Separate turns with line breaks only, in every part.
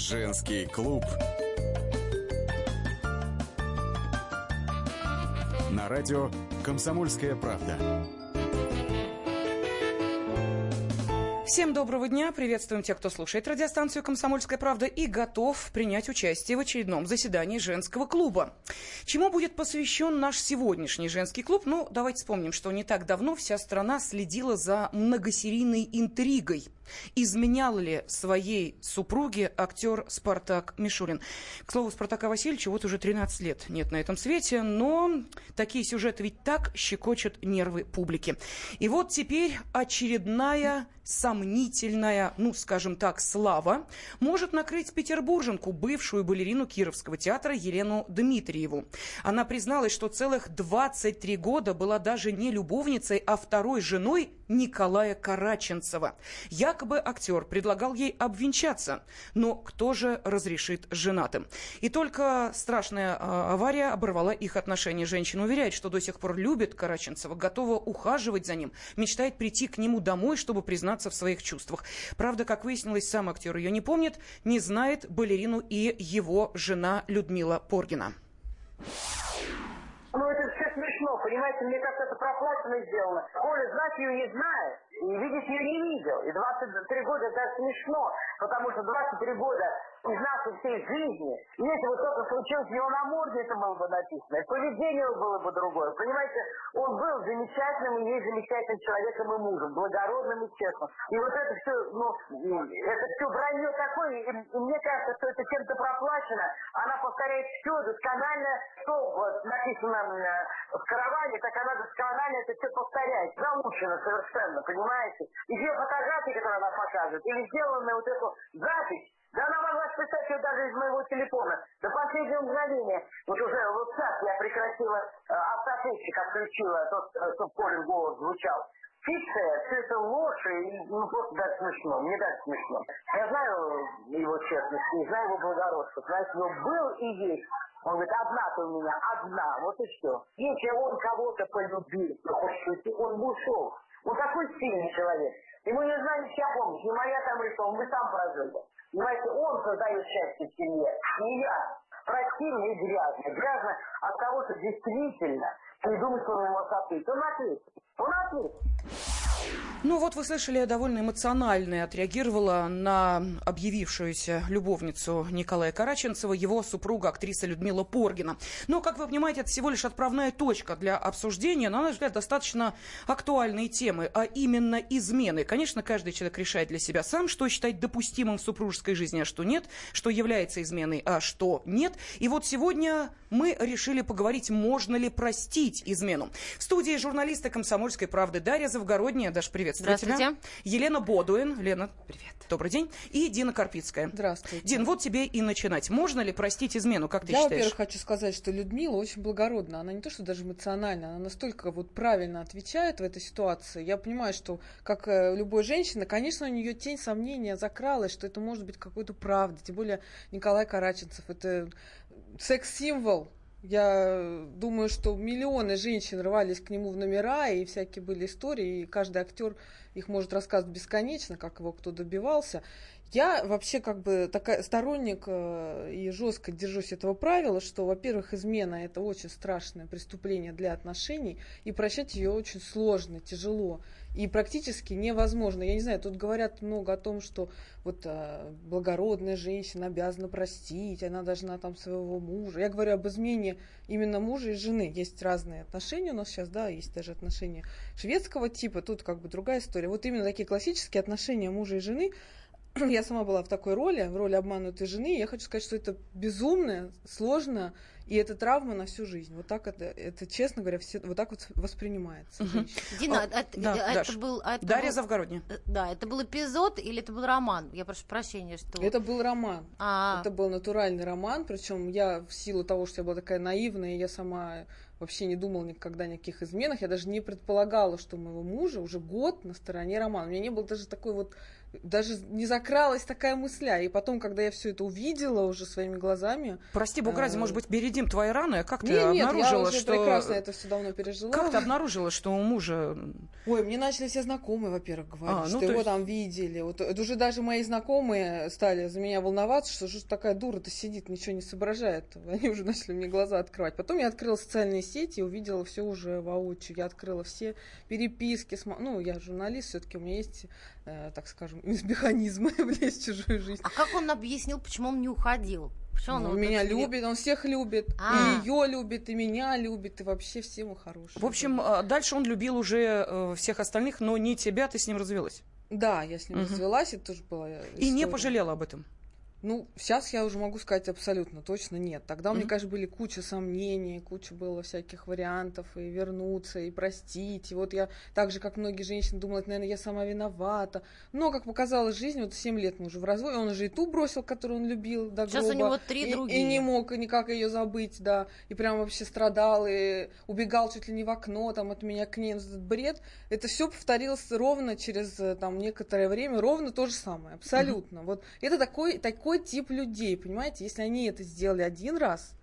Женский клуб. На радио «Комсомольская правда».
Всем доброго дня. Приветствуем тех, кто слушает радиостанцию «Комсомольская правда» и готов принять участие в очередном заседании женского клуба. Чему будет посвящен наш сегодняшний женский клуб? Ну, давайте вспомним, что не так давно вся страна следила за многосерийной интригой – изменял ли своей супруге актер Спартак Мишурин. К слову, Спартака Васильевича вот уже 13 лет нет на этом свете, но такие сюжеты ведь так щекочут нервы публики. И вот теперь очередная сомнительная, ну, скажем так, слава может накрыть петербурженку, бывшую балерину Кировского театра Елену Дмитриеву. Она призналась, что целых 23 года была даже не любовницей, а второй женой Николая Караченцева. Якобы актер предлагал ей обвенчаться, но кто же разрешит женатым? И только страшная а, авария оборвала их отношения. Женщина уверяет, что до сих пор любит Караченцева, готова ухаживать за ним, мечтает прийти к нему домой, чтобы признаться в своих чувствах. Правда, как выяснилось, сам актер ее не помнит, не знает балерину и его жена Людмила Поргина.
Понимаете, мне как-то это проплачено сделано. Коля знать ее не знает, и видеть ее не видел. И 23 года это смешно, потому что 23 года из нашей всей жизни, если бы что-то случилось, у него на морде это было бы написано, и поведение было бы другое. Понимаете, он был замечательным и есть замечательным человеком и мужем, благородным и честным. И вот это все, ну, это все вранье такое, и, и мне кажется, что это чем-то проплачено. Она повторяет все досконально, что вот написано в караване, так она досконально это все повторяет. Заучено совершенно, понимаете? И все фотографии, которые она показывает, или сделанная вот эту запись, да она могла списать ее даже из моего телефона. До последнего мгновения. Вот уже вот так я прекратила э, автоответчик, отключила тот, э, чтобы Колин голос звучал. Фикция, все это ложь, и ну, просто даже смешно. Мне даже смешно. Я знаю его честность, и знаю его благородство. Знаете, его был и есть. Он говорит, одна ты у меня, одна, вот и все. Если он кого-то полюбил, он бы ушел. Он такой сильный человек. Ему не нужна ничья помощь, не моя там или что, мы сам прожили. Понимаете, он создает счастье в семье, не я. Противно и грязно. Грязно от того, что действительно не думает, что он ответит. Он ответит.
Ну вот вы слышали, довольно эмоционально отреагировала на объявившуюся любовницу Николая Караченцева его супруга, актриса Людмила Поргина. Но, как вы понимаете, это всего лишь отправная точка для обсуждения, на наш взгляд, достаточно актуальные темы, а именно измены. Конечно, каждый человек решает для себя сам, что считать допустимым в супружеской жизни, а что нет, что является изменой, а что нет. И вот сегодня мы решили поговорить, можно ли простить измену. В студии журналисты «Комсомольской правды» Дарья Завгородняя. Даш, привет приветствую
Здравствуйте.
тебя. Елена Бодуин. Лена, привет. Добрый день. И Дина Карпицкая.
Здравствуйте.
Дин, вот тебе и начинать. Можно ли простить измену, как ты
Я,
считаешь?
во-первых, хочу сказать, что Людмила очень благородна. Она не то, что даже эмоциональна, она настолько вот правильно отвечает в этой ситуации. Я понимаю, что, как э, любой женщина, конечно, у нее тень сомнения закралась, что это может быть какой-то правдой. Тем более Николай Караченцев – это секс-символ я думаю, что миллионы женщин рвались к нему в номера, и всякие были истории, и каждый актер их может рассказывать бесконечно, как его кто добивался. Я вообще как бы такая сторонник э, и жестко держусь этого правила, что, во-первых, измена это очень страшное преступление для отношений, и прощать ее очень сложно, тяжело и практически невозможно. Я не знаю, тут говорят много о том, что вот э, благородная женщина обязана простить, она должна там своего мужа. Я говорю об измене именно мужа и жены. Есть разные отношения у нас сейчас, да, есть даже отношения шведского типа, тут как бы другая история. Вот именно такие классические отношения мужа и жены, я сама была в такой роли, в роли обманутой жены, я хочу сказать, что это безумно, сложно, и это травма на всю жизнь. Вот так это, это честно говоря, все, вот так вот воспринимается. Угу.
Дина, а, это, да, это Даш. был...
Это Дарья был, Завгородняя.
Э, да, это был эпизод или это был роман? Я прошу прощения, что...
Это был роман. А-а-а. Это был натуральный роман, причем я в силу того, что я была такая наивная, я сама вообще не думала никогда о никаких изменах, я даже не предполагала, что у моего мужа уже год на стороне романа. У меня не было даже такой вот даже не закралась такая мысля. И потом, когда я все это увидела уже своими глазами...
Прости, бог ради,
э,
может быть, бередим твои раны? А как ты
Нет, нет, я
обнаружила,
уже
что...
прекрасно это все давно пережила.
Как ты обнаружила, что у мужа...
Ой, мне начали все знакомые, во-первых, говорить,
А, ну,
что
то
его
есть-
там видели. Вот это уже даже мои знакомые стали за меня волноваться, что же такая дура-то сидит, ничего не соображает. Они уже начали мне глаза открывать. Потом я открыла социальные сети и увидела все уже воочию. Я открыла все переписки. Ну, я журналист, все-таки у меня есть, э, так скажем, механизмы влезть в чужую жизнь.
А как он объяснил, почему он не уходил? Почему
Ну,
вот
он меня
так себе-
любит, он всех любит.
А.
И ее любит, и меня любит, и вообще все мы хорошие.
В общем, э, дальше он любил уже э, всех остальных, но не тебя, ты с ним развелась.
да, я с ним
Мгм.
развелась, это тоже была
И не
история.
пожалела об этом.
Ну, сейчас я уже могу сказать абсолютно точно нет. Тогда, мне
Мгм.
кажется, были куча сомнений, куча было всяких вариантов, и вернуться, и простить. И вот я, так же, как многие женщины, думала, наверное, я сама виновата. Но, как показала жизнь, вот 7 лет мы уже в разводе, он уже и ту бросил, которую он любил до
Сейчас у
гроба.
него три
и,
другие.
И не мог никак ее забыть, да. И прям вообще страдал, и убегал чуть ли не в окно, там, от меня к ней. Этот бред. Это все повторилось ровно через, э, там, некоторое время, ровно то же самое. Абсолютно. Вот это такой, такой тип людей, понимаете? Если они это сделали один раз,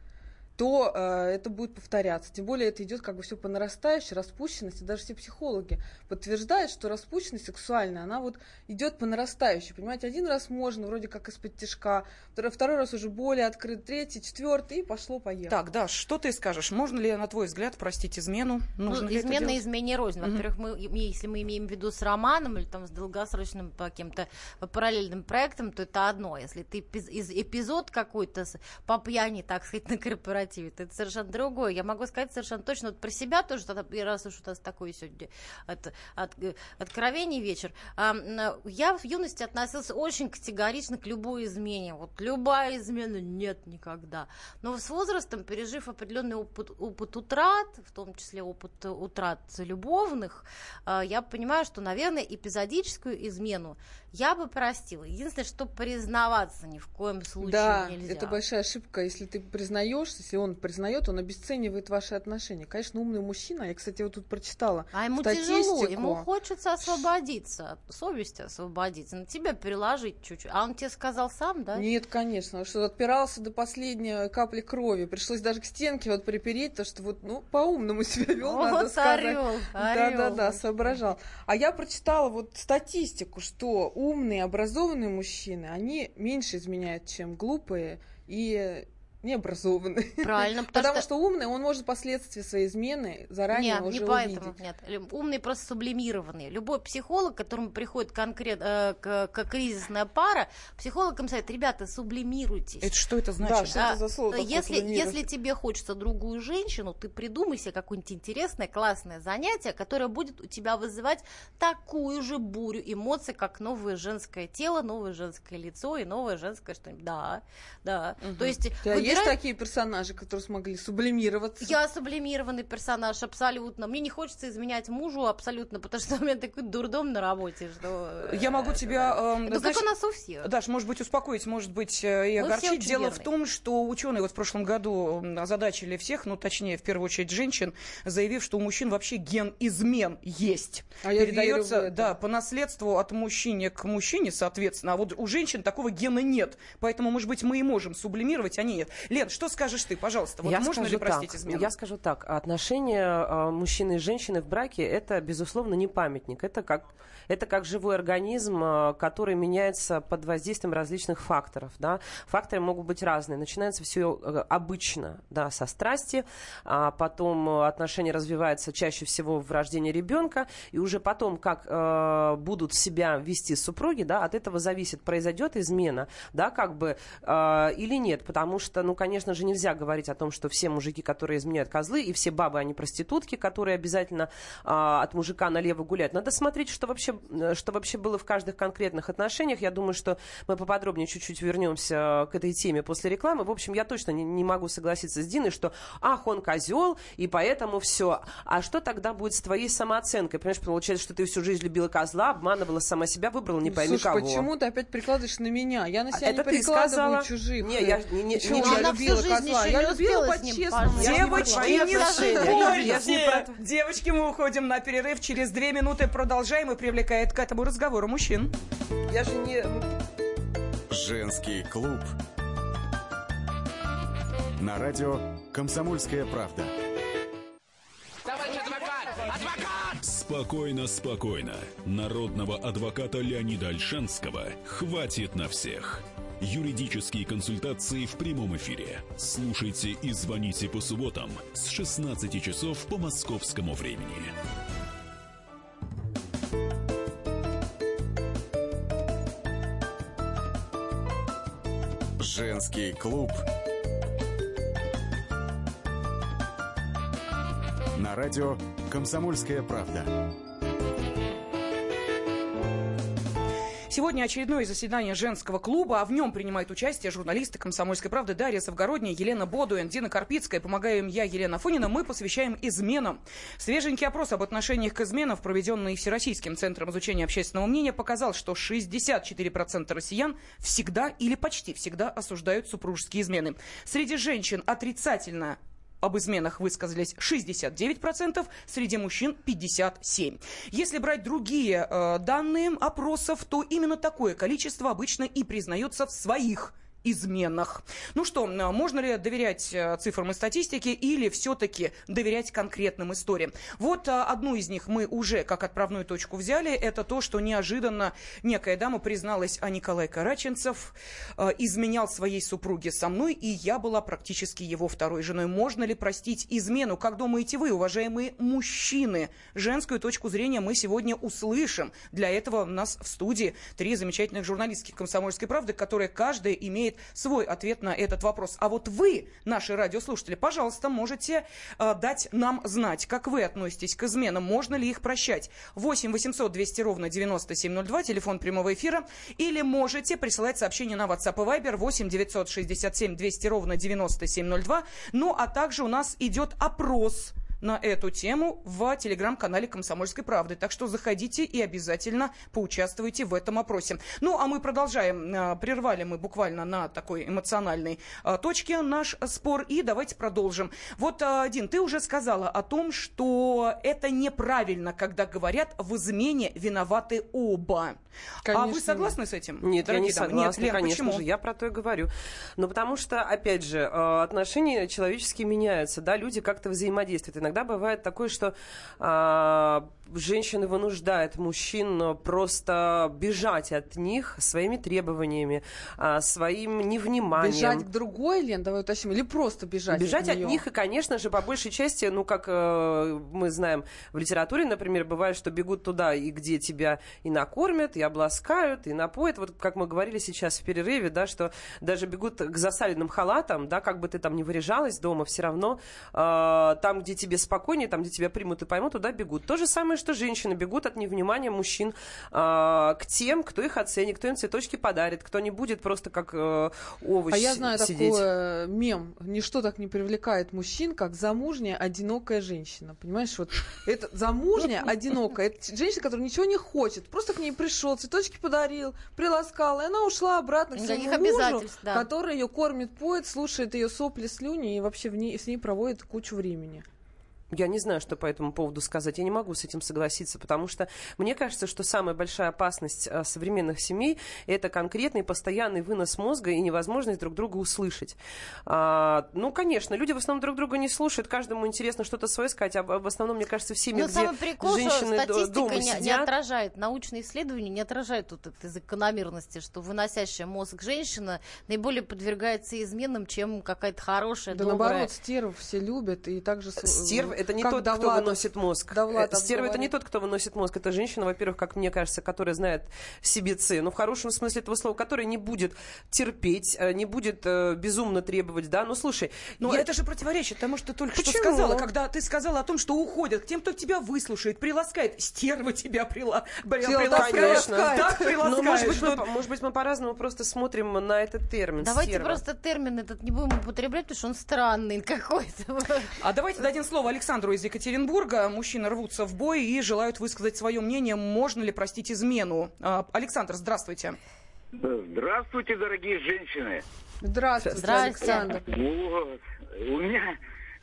то э, это будет повторяться. Тем более это идет как бы все по нарастающей, распущенность. И даже все психологи подтверждают, что распущенность сексуальная, она вот идет по нарастающей. Понимаете, один раз можно, вроде как из-под тяжка, второй, второй раз уже более открыт, третий, четвертый, и пошло-поехало.
Так, да, что ты скажешь? Можно ли, на твой взгляд, простить измену? Нужно
Ну,
ли это
измена
делать?
измене рознь. Во-первых, мы, и- если мы имеем в виду с романом или там с долгосрочным по каким-то параллельным проектам, то это одно. Если ты эпиз- из- эпизод какой-то по пьяни, так сказать, на корпоративе, то это совершенно другое. Я могу сказать совершенно точно вот про себя тоже, тогда, раз уж у нас такой сегодня от, от- э, откровений вечер. М, я в юности относился очень категорично к любой измене. Вот любая измена нет никогда. Но с возрастом, пережив определенный опыт, опыт утрат, в том числе опыт э, утрат любовных, э, я понимаю, что, наверное, эпизодическую измену я бы простила. Единственное, что признаваться ни в коем случае
Да,
нельзя.
это большая ошибка. Если ты признаешься, если он признает, он обесценивает ваши отношения. Конечно, умный мужчина, я, кстати, вот тут прочитала
А ему тяжело,
статистику.
ему хочется освободиться, от совести освободиться, на тебя переложить чуть-чуть. А он тебе сказал сам, да?
Нет, конечно, что отпирался до последней капли крови. Пришлось даже к стенке вот припереть, то что вот, ну, по-умному себя вел,
вот
надо сказать.
орел,
Да-да-да, соображал. А я прочитала вот статистику, что умные, образованные мужчины, они меньше изменяют, чем глупые и необразованные.
Правильно, потому,
Потому что умный, он может последствия своей измены заранее
нет,
уже
не поэтому,
увидеть.
нет. Умные просто сублимированные. Любой психолог, к которому приходит конкрет, э, к, к кризисная пара, психолог им говорит, ребята, сублимируйтесь.
Это что это
Да,
значит?
что это
А,
за слово
если, если тебе хочется другую женщину, ты придумай себе какое-нибудь интересное, классное занятие, которое будет у тебя вызывать такую же бурю эмоций, как новое женское тело, новое женское лицо и новое женское что-нибудь. Да, да. То есть
Да, есть такие персонажи, которые смогли сублимироваться?
я сублимированный персонаж, абсолютно. Мне не хочется изменять мужу абсолютно, потому что у меня такой дурдом на работе, что...
Я могу тебя, знаешь,
как у нас у всех.
Даш, может быть, успокоить, может быть, э, и огорчить. Дело в том, что ученые вот в прошлом году озадачили всех, ну, точнее, в первую очередь женщин, заявив, что у мужчин вообще ген измен есть.
А
Передается, да, по наследству от мужчины к мужчине, соответственно. А вот у женщин такого гена нет. Поэтому, может быть, мы и можем сублимировать, а они нет. Лен, что скажешь ты, пожалуйста? Вот
я
можно ли простить
так,
измену?
Я скажу так. Отношения а, мужчины и женщины в браке это, безусловно, не памятник. Это как, это как живой организм, а, который меняется под воздействием различных факторов. Да? Факторы могут быть разные. Начинается все обычно да, со страсти, а потом а, отношения развиваются чаще всего в рождении ребенка, и уже потом, как э, будут себя вести супруги, да, от этого зависит, произойдет измена, да, как бы, э, или нет, потому что, ну, конечно же, нельзя говорить о том, что все мужики, которые изменяют козлы, и все бабы, они проститутки, которые обязательно э, от мужика налево гуляют. Надо смотреть, что вообще, э, что вообще было в каждых конкретных отношениях. Я думаю, что мы поподробнее чуть-чуть вернемся к этой теме после рекламы. В общем, я точно не, не могу согласиться с Диной, что ах, он козел, и поэтому все. А что тогда будет с твоей самооценкой? Понимаешь, получается, что ты всю жизнь любила козла, обманывала сама себя, выбрала не пойми
Слушай,
кого.
почему ты опять прикладываешь на меня? Я на себя
Это
не
ты
прикладываю
сказала.
чужих.
Не, я не, не, не
Она всю
любила
жизнь
козла.
еще
Я
не
любила по-честному.
Девочки, не
то.
Девочки, мы уходим на перерыв. Через две минуты продолжаем и привлекает к этому разговору мужчин.
Я же не...
Женский клуб. На радио «Комсомольская правда».
Спокойно, спокойно. Народного адвоката Леонида Альшанского хватит на всех. Юридические консультации в прямом эфире. Слушайте и звоните по субботам с 16 часов по московскому времени.
Женский клуб. На радио «Комсомольская правда».
Сегодня очередное заседание женского клуба, а в нем принимают участие журналисты «Комсомольской правды» Дарья Завгородняя, Елена Бодуэн, Дина Карпицкая. Помогаю им я, Елена Фонина. Мы посвящаем изменам. Свеженький опрос об отношениях к изменам, проведенный Всероссийским центром изучения общественного мнения, показал, что 64% россиян всегда или почти всегда осуждают супружеские измены. Среди женщин отрицательно об изменах высказались 69%, среди мужчин 57%. Если брать другие э, данные опросов, то именно такое количество обычно и признается в своих изменах. Ну что, можно ли доверять э, цифрам и статистике или все-таки доверять конкретным историям? Вот а, одну из них мы уже как отправную точку взяли. Это то, что неожиданно некая дама призналась, а Николай Караченцев э, изменял своей супруге со мной, и я была практически его второй женой. Можно ли простить измену? Как думаете вы, уважаемые мужчины? Женскую точку зрения мы сегодня услышим. Для этого у нас в студии три замечательных журналистских комсомольской правды, которые каждая имеет свой ответ на этот вопрос. А вот вы, наши радиослушатели, пожалуйста, можете э, дать нам знать, как вы относитесь к изменам, можно ли их прощать. 8 800 200 ровно 9702, телефон прямого эфира, или можете присылать сообщение на WhatsApp и Viber 8 967 200 ровно 9702. Ну, а также у нас идет опрос на эту тему в телеграм-канале «Комсомольской правды». Так что заходите и обязательно поучаствуйте в этом опросе. Ну, а мы продолжаем. А, Прервали мы буквально на такой эмоциональной а, точке наш спор. И давайте продолжим. Вот, а, Дин, ты уже сказала о том, что это неправильно, когда говорят в измене виноваты оба. а
Конечно,
вы согласны с этим?
Нет, я не
дамы?
согласна,
Нет, Лен,
конечно
почему?
же, я про то и говорю. Но потому что, опять же, отношения человеческие меняются, да, люди как-то взаимодействуют. Иногда бывает такое, что а, женщины вынуждают мужчин просто бежать от них своими требованиями, а, своим невниманием.
Бежать к другой, Лен, давай уточним, или просто бежать,
Бежать от
неё?
них, и, конечно же, по большей части, ну, как э, мы знаем в литературе, например, бывает, что бегут туда, и где тебя и накормят, и обласкают, и напоят. Вот как мы говорили сейчас в перерыве, да, что даже бегут к засаленным халатам, да, как бы ты там не выряжалась дома, все равно э, там, где тебе спокойнее, там, где тебя примут и поймут, туда бегут. То же самое, что женщины бегут от невнимания мужчин э, к тем, кто их оценит, кто им цветочки подарит, кто не будет просто как э, овощ
А я знаю
сидеть.
такой э, мем. Ничто так не привлекает мужчин, как замужняя, одинокая женщина. Понимаешь, вот это замужняя, одинокая. Это женщина, которая ничего не хочет. Просто к ней пришел, цветочки подарил, приласкал, и она ушла обратно к своему мужу,
да.
который ее кормит, поет, слушает ее сопли, слюни и вообще в ней, с ней проводит кучу времени.
Я не знаю, что по этому поводу сказать. Я не могу с этим согласиться, потому что мне кажется, что самая большая опасность а, современных семей – это конкретный постоянный вынос мозга и невозможность друг друга услышать. А, ну, конечно, люди в основном друг друга не слушают, каждому интересно что-то свое сказать, а в основном, мне кажется, в семьях,
Но
где
самый прикол, что
женщины
статистика
дома
не, не
сидят,
отражает, научные исследования не отражают вот этой закономерности, что выносящая мозг женщина наиболее подвергается изменам, чем какая-то хорошая,
Да
добрая.
наоборот, стерв все любят и также...
Стерв это не
как
тот, кто
Довлатов-
выносит мозг.
Довлатов
Стерва это не
говорит.
тот, кто выносит мозг. Это женщина, во-первых, как мне кажется, которая знает себе цену, в хорошем смысле этого слова, которая не будет терпеть, э, не будет э, безумно требовать, да. Ну, слушай,
Но
я-
это же противоречит тому, что ты только что
Почему?
сказала, когда ты сказала о том, что уходят к тем, кто тебя выслушает, приласкает. Стерва тебя прила... приласкает.
конечно.
Так
Ну,
приласкает,
может быть,
что-
мы, может быть, мы по-разному просто смотрим на этот термин.
Давайте
стерва.
просто термин этот не будем употреблять, потому что он странный какой-то.
А давайте дадим слово Александру из Екатеринбурга. Мужчины рвутся в бой и желают высказать свое мнение, можно ли простить измену. А, Александр, здравствуйте.
Здравствуйте, дорогие женщины.
Здравствуйте,
Здравствуйте.
Александр.
Вот. У меня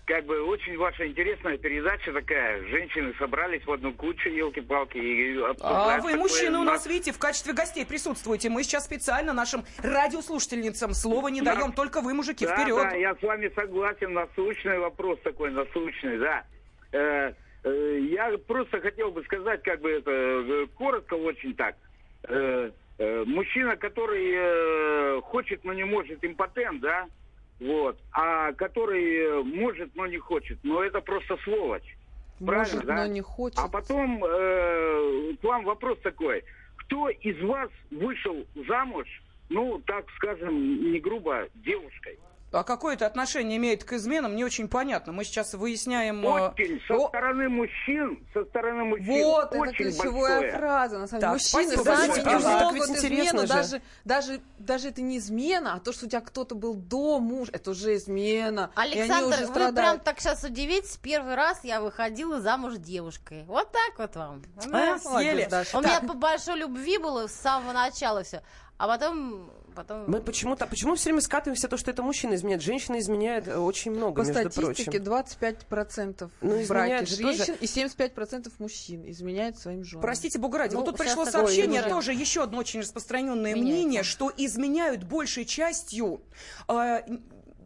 как бы очень ваша интересная передача такая. Женщины собрались в одну кучу, елки-палки. И
А вы, мужчины, у
На-
нас, видите, в качестве гостей присутствуете. Мы сейчас специально нашим радиослушательницам слова не
Да.
даем, только вы, мужики,
да,
вперед.
Да, я с вами согласен. Насущный вопрос такой, насущный, да. Э, э, я просто хотел бы сказать, как бы это, э, коротко очень так. Э, э, мужчина, который э, хочет, но не может, импотент, да, вот, а который э, может, но не хочет, но это просто сволочь. Правильно,
Может,
да?
но не хочет.
А потом э, к вам вопрос такой. Кто из вас вышел замуж, ну, так скажем, не грубо, девушкой?
А какое это отношение имеет к изменам, не очень понятно. Мы сейчас выясняем... э,
Очень, со
о-
стороны мужчин, со стороны мужчин
Вот, это
очень
ключевая
большое.
фраза, на самом деле.
Так,
Мужчины сами
А, так
могут измену,
же.
даже, даже, даже это не измена, а то, что у тебя кто-то был до мужа, это уже измена. и они
Александр,
уже
вы
страдают.
прям так сейчас удивитесь. Первый раз я выходила замуж девушкой. Вот так вот вам.
А, съели.
У меня по большой любви было с самого начала все. А потом... потом...
Мы почему-то, почему все время скатываемся то, что это мужчина изменяет? Женщина изменяет э, очень много,
По
между
статистике
прочим.
25%
Ну,
в браке
изменяют же тоже-
женщин и 75% мужчин изменяют своим женам.
Простите, бога ради,
Ну,
вот тут пришло сообщение,
уже
тоже еще одно очень распространенное
меняется.
мнение, что изменяют большей частью э,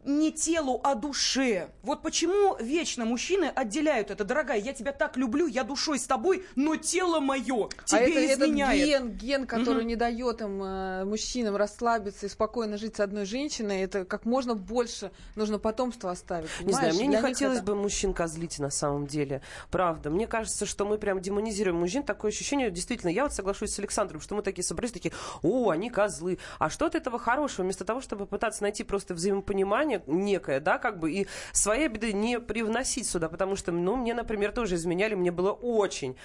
не телу, а душе. Вот почему вечно мужчины отделяют это. Дорогая, я тебя так люблю, я душой с тобой, но тело мое
а
тебе
это
изменяет.
этот ген, ген, который
Мгм.
не дает им, э, мужчинам, расслабиться и спокойно жить с одной женщиной, это как можно больше нужно потомство оставить.
Не знаю,
понимаешь?
мне не
Для них
хотелось
это-
бы мужчин козлить на самом деле. Правда. Мне кажется, что мы прям демонизируем мужчин. Такое ощущение, действительно, я вот соглашусь с Александром, что мы такие собрались, такие, о, они козлы. А что от этого хорошего? Вместо того, чтобы пытаться найти просто взаимопонимание некое, да, как бы, и свои беды не привносить сюда, потому что, ну, мне, например, тоже изменяли, мне было очень,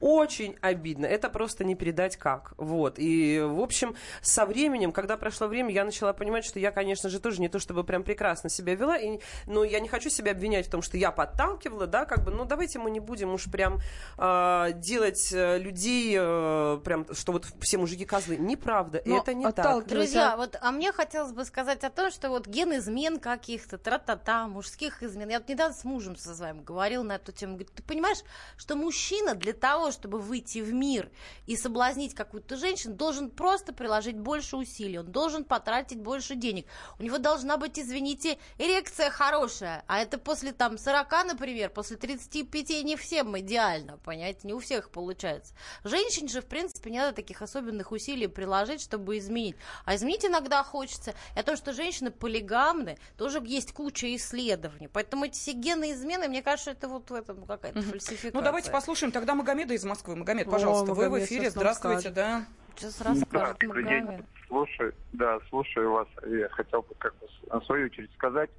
очень обидно. Это просто не передать как. Вот. И, в общем, со временем, когда прошло время, я начала понимать, что я, конечно же, тоже не то чтобы прям прекрасно себя вела, и, но я не хочу себя обвинять в том, что я подталкивала, да, как бы, ну, давайте мы не будем уж прям э, делать людей, э, прям, что вот все мужики козлы. Неправда,
Но
это не так.
Друзья, вот, а мне хотелось бы сказать о том, что вот ген измен каких-то, тра-та-та, мужских измен. Я вот недавно с мужем со своим говорил на эту тему. Говорит, ты понимаешь, что мужчина для того, чтобы выйти в мир и соблазнить какую-то женщину, должен просто приложить больше усилий, он должен потратить больше денег. У него должна быть, извините, эрекция хорошая, а это после там 40, например, после 35 не всем идеально, понимаете, не у всех получается. Женщине же, в принципе, не надо таких особенных усилий приложить, чтобы изменить. А изменить иногда хочется. И о том, что женщины полигамны, тоже есть куча исследований. Поэтому эти все генные измены, мне кажется, это вот в этом какая-то фальсификация.
Ну, давайте послушаем тогда Магомеда из Москвы. Магомед,
О,
пожалуйста, вы в
Магомед
эфире. Здравствуйте,
скажет.
да.
Сейчас
Да,
расскажет
добрый день.
Магомед.
Слушаю, да, слушаю вас. Я хотел бы как бы в свою очередь сказать,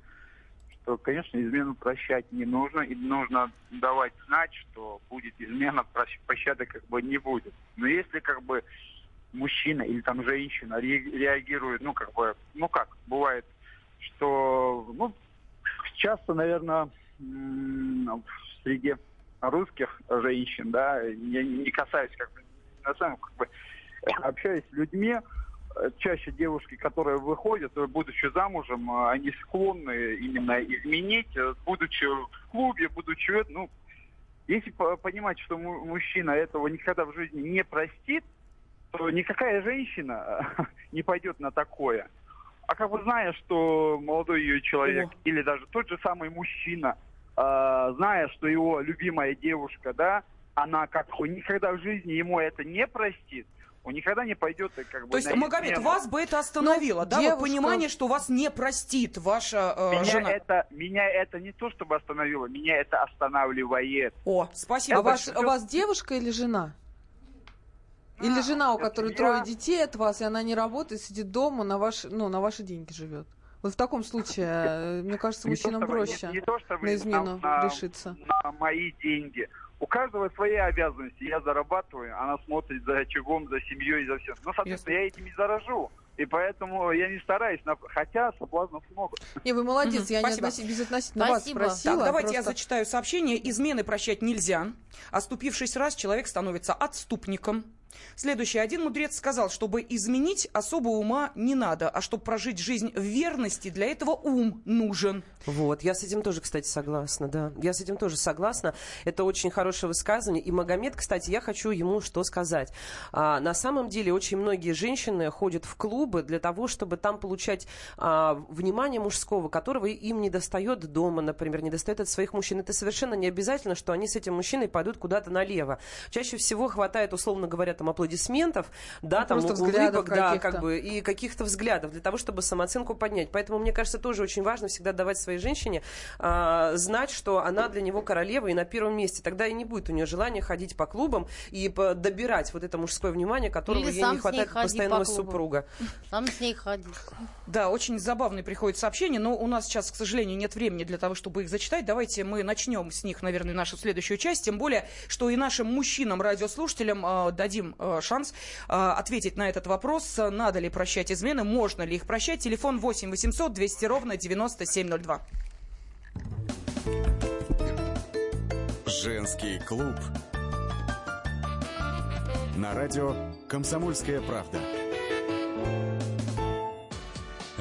что, конечно, измену прощать не нужно, и нужно давать знать, что будет измена, пощады как бы не будет. Но если как бы мужчина или там женщина ре- реагирует, ну как бы, ну как, бывает, что, ну, часто, наверное, в среде русских женщин, да, я не касаюсь как бы, на самом как бы, общаюсь с людьми, чаще девушки, которые выходят, будучи замужем, они склонны именно изменить, будучи в клубе, будучи, ну, если по- понимать, что му- мужчина этого никогда в жизни не простит, то никакая женщина не пойдет на такое. А как бы зная, что молодой ее человек
О.
или даже тот же самый мужчина, э, зная, что его любимая девушка, да, она как бы никогда в жизни ему это не простит, он никогда не пойдет э, как бы
То есть, Магомед, вас бы это остановило,
Ну,
да? Вот
девушка-
понимание, что вас не простит ваша э,
меня
жена.
это, меня это не то чтобы остановило, меня это останавливает.
О, спасибо
А ваш,
большое.
у вас девушка или жена? Или
А,
жена, у которой
я.
трое детей от вас, и она не работает, сидит дома, на ваши, ну, на ваши деньги живет. Вот в таком случае, э, мне кажется,
Не то,
мужчинам проще
не- не то, чтобы
на измену
на-
решиться.
на мои деньги. У каждого свои обязанности. Я зарабатываю, она смотрит за очагом, за семьей, за всем. Ну, соответственно, я этим и заражу. И поэтому я не стараюсь, на- хотя соблазнов много.
Не, вы молодец,
Мгм,
я не
спасибо.
относи- безотносительно вас
Спасибо.
спросила.
Так, давайте я
просто-
зачитаю сообщение. Измены прощать нельзя. Оступившись раз, человек становится отступником. Следующий. Один мудрец сказал, чтобы изменить особо ума не надо, а чтобы прожить жизнь в верности, для этого ум нужен.
Вот, я с этим тоже, кстати, согласна, да. Я с этим тоже согласна. Это очень хорошее высказывание. И Магомед, кстати, я хочу ему что сказать. А, на самом деле, очень многие женщины ходят в клубы для того, чтобы там получать а, внимание мужского, которого им не достает дома, например, не достает от своих мужчин. Это совершенно не обязательно, что они с этим мужчиной пойдут куда-то налево. Чаще всего хватает, условно говоря, там аплодисментов, да,
Ну,
там
просто
улыбок,
взглядов
да, как бы, и каких-то взглядов для того, чтобы самооценку поднять. Поэтому, мне кажется, тоже очень важно всегда давать своей женщине а, знать, что она для него королева и на первом месте. Тогда и не будет у нее желания ходить по клубам и добирать вот это мужское внимание, которого
Или
ей не хватает
ходи
постоянного
по
супруга.
Сам с ней ходить.
Да, очень забавные приходят сообщения, но у нас сейчас, к сожалению, нет времени для того, чтобы их зачитать. Давайте мы начнем с них, наверное, нашу следующую часть. Тем более, что и нашим мужчинам, радиослушателям э, дадим э, шанс э, ответить на этот вопрос. Надо ли прощать измены, можно ли их прощать? Телефон 8 800 200 ровно 9702.
Женский клуб. На радио «Комсомольская правда».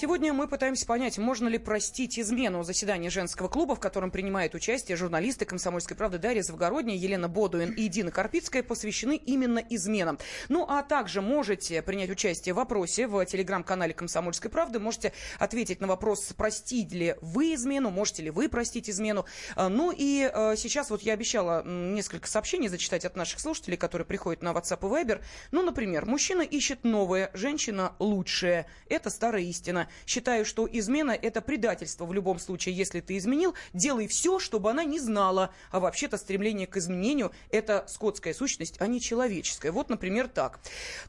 Сегодня мы пытаемся понять, можно ли простить измену заседания женского клуба, в котором принимают участие журналисты «Комсомольской правды» Дарья Завгородняя, Елена Бодуин и Дина Карпицкая, посвящены именно изменам. Ну, а также можете принять участие в вопросе в телеграм-канале «Комсомольской правды». Можете ответить на вопрос, простите ли вы измену, можете ли вы простить измену. А, Ну и э, сейчас вот я обещала несколько сообщений зачитать от наших слушателей, которые приходят на WhatsApp и Viber. Ну, например, мужчина ищет новое, женщина лучшее. Это старая истина. Считаю, что измена – это предательство в любом случае. Если ты изменил, делай все, чтобы она не знала. А вообще-то стремление к изменению – это скотская сущность, а не человеческая. Вот, например, так.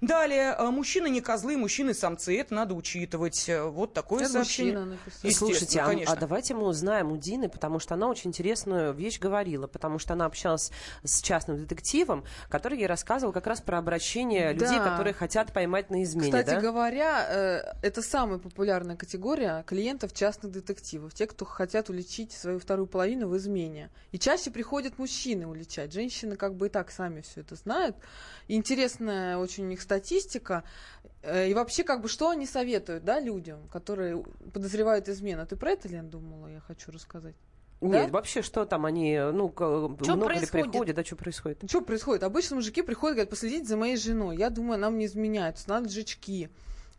Далее. э, Мужчины не козлы, мужчины самцы. Это надо учитывать. Э, Вот такое
Это
сообщение.
Слушайте, а,
конечно.
а давайте мы узнаем у Дины, потому что она очень интересную вещь говорила, потому что она общалась с частным детективом, который ей рассказывал как раз про обращение людей,
Да.
которые хотят поймать на измене.
Кстати
да?
говоря, э, это самая популярная категория клиентов частных детективов. Те, кто хотят уличить свою вторую половину в измене. И чаще приходят мужчины уличать. Женщины как бы и так сами все это знают. И интересная очень у них статистика. Э, И вообще, как бы, что они советуют, да, людям, которые подозревают измену? Ты про это, Лен, думала, я хочу рассказать?
Нет,
Да?
вообще, что там они, ну, к- много ли
происходит?
приходит, да, что происходит?
Что происходит? Обычно мужики приходят, говорят, последите за моей женой. Я думаю, нам не изменяют. Надо жечки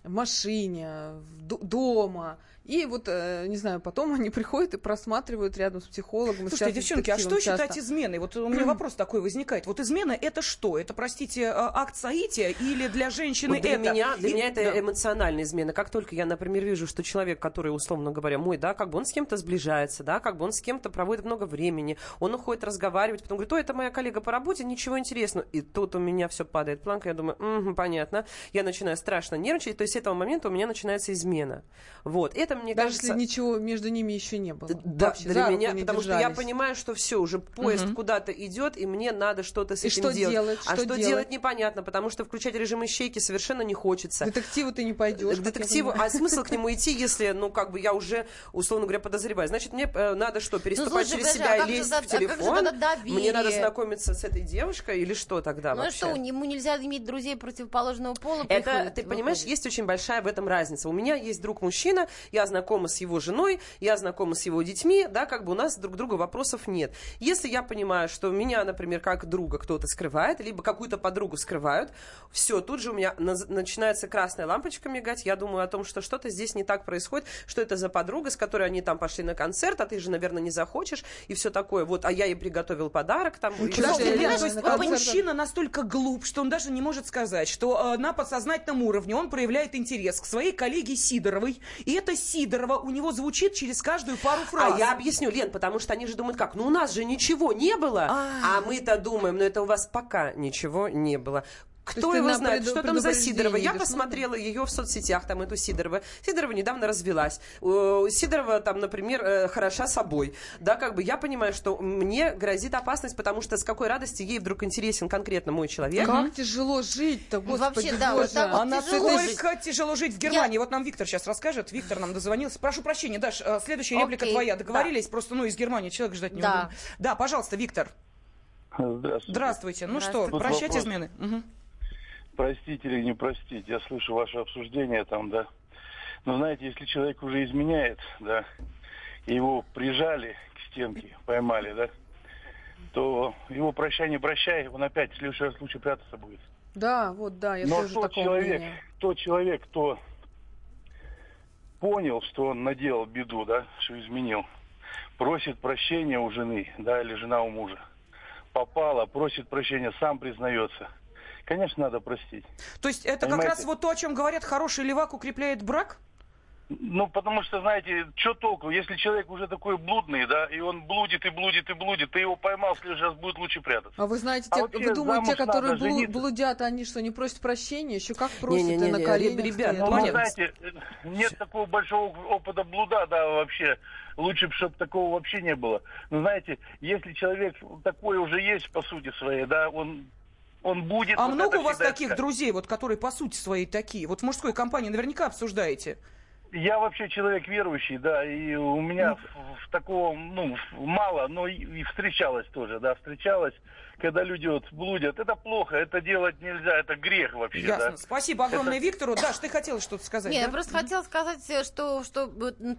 в машине, дома. И вот, э, не знаю, потом они приходят и просматривают рядом с психологом.
Слушайте, девчонки, а что
детективом
считать
часто.
изменой? Вот у меня вопрос такой возникает. Вот измена это что? Это, простите, а, акт соития или для женщины
Вот для
это?
меня, для
И-
меня это
да.
эмоциональная измена. Как только я, например, вижу, что человек, который, условно говоря, мой, да, как бы он с кем-то сближается, да, как бы он с кем-то проводит много времени, он уходит разговаривать, потом говорит, о, это моя коллега по работе, ничего интересного. И тут у меня все падает планка, я думаю, «Мгм, понятно. Я начинаю страшно нервничать, то есть с этого момента у меня начинается измена. Вот, это, мне
Даже
кажется...
если ничего между ними еще не было.
Да,
Вообще,
для
за
меня, потому что я
держались.
понимаю, что все, уже поезд
Мгм.
куда-то идет, и мне надо что-то с
И
этим
что
делать.
делать?
А
Что
что,
делать?
делать непонятно, потому что включать режим ищейки совершенно не хочется.
Детективу ты не пойдешь.
Детективу, а смысл к нему идти, если, ну, как бы я уже, условно говоря, подозреваю? Значит, мне э, надо что, переступать
слушай,
через себя
а
и
как же
лезть
тогда-
в
а как же
телефон?
тогда
Мне надо знакомиться с этой девушкой или что тогда
Ну а
вообще?
что, ему нельзя иметь друзей противоположного пола?
Это,
приходят,
ты понимаешь,
выходит?
есть очень очень большая в этом разница. У меня есть друг мужчина, я знакома с его женой, я знакома с его детьми, да, как бы у нас друг друга вопросов нет. Если я понимаю, что меня, например, как друга кто-то скрывает, либо какую-то подругу скрывают, все, тут же у меня на- начинается красная лампочка мигать, я думаю о том, что что-то здесь не так происходит, что это за подруга, с которой они там пошли на концерт, а ты же, наверное, не захочешь, и все такое. Вот, а я ей приготовил подарок там.
то есть
на концерт-
мужчина настолько глуп, что он даже не может сказать, что э, на подсознательном уровне он проявляет интерес к своей коллеге Сидоровой, и это Сидорова у него звучит через каждую пару фраз.
А я объясню, Лен, потому что они же думают как, ну у нас же ничего не было,
А.
а мы-то думаем, ну это у вас пока ничего не было. Кто его
на
знает, что там за Сидорова? Я посмотрела ее в соцсетях, там эту Сидорова. Сидорова недавно развелась. Э, Сидорова там, например, э, хороша собой. Да, как бы я понимаю, что мне грозит опасность, потому что с какой радости ей вдруг интересен конкретно мой человек.
Как тяжело жить-то,
Ну,
господи
вообще, да, вот
боже.
там вот
А
тяжело
жить в Германии? Вот нам Виктор сейчас расскажет. Виктор нам дозвонился. Прошу прощения, Даш, э, следующая реплика твоя. Договорились? Просто, ну, из Германии человек ждать не
Да.
удобно. Да, пожалуйста, Виктор.
Здравствуйте.
Здравствуйте. Ну что, прощать
Вопрос.
измены?
Простить или не простить, я слышу ваше обсуждение там, да. Но знаете, если человек уже изменяет, да, его прижали к стенке, поймали, да, то его прощай, не прощай, он опять в следующий раз лучше прятаться будет.
Да, вот, да, я
Но
тоже
тот человек,
мнения.
тот человек, кто понял, что он наделал беду, да, что изменил, просит прощения у жены, да, или жена у мужа. Попала, просит прощения, сам признается. Конечно, надо простить.
То есть это как
Понимаете?
раз вот то, о чем говорят, хороший левак укрепляет брак?
Ну, потому что, знаете, что толку, если человек уже такой блудный, да, и он блудит и блудит и блудит, ты его поймал, в следующий раз будет лучше прятаться.
А вы знаете,
А
те,
вообще
вы думаете, те, которые блу-
жениться.
блудят, они что, не просят прощения? Еще как просят,
Не-не-не,
и на коленях
ребят.
Ну,
Понятно.
знаете, нет такого большого опыта блуда, да, вообще. Лучше бы, чтобы такого вообще не было. Но знаете, если человек такой уже есть по сути своей, да, он, он будет...
А
вот
много у вас
всегда
таких друзей, вот которые по сути своей такие? Вот в мужской компании наверняка обсуждаете.
Я вообще человек верующий, да, и у меня в, в такого, ну, мало, но и, и встречалось тоже, да, встречалось, когда люди вот блудят. Это плохо, это делать нельзя, это грех вообще,
Ясно.
да.
Спасибо огромное Виктору. Даш, ты хотела что-то сказать,
Не,
да?
я просто хотела сказать, что, что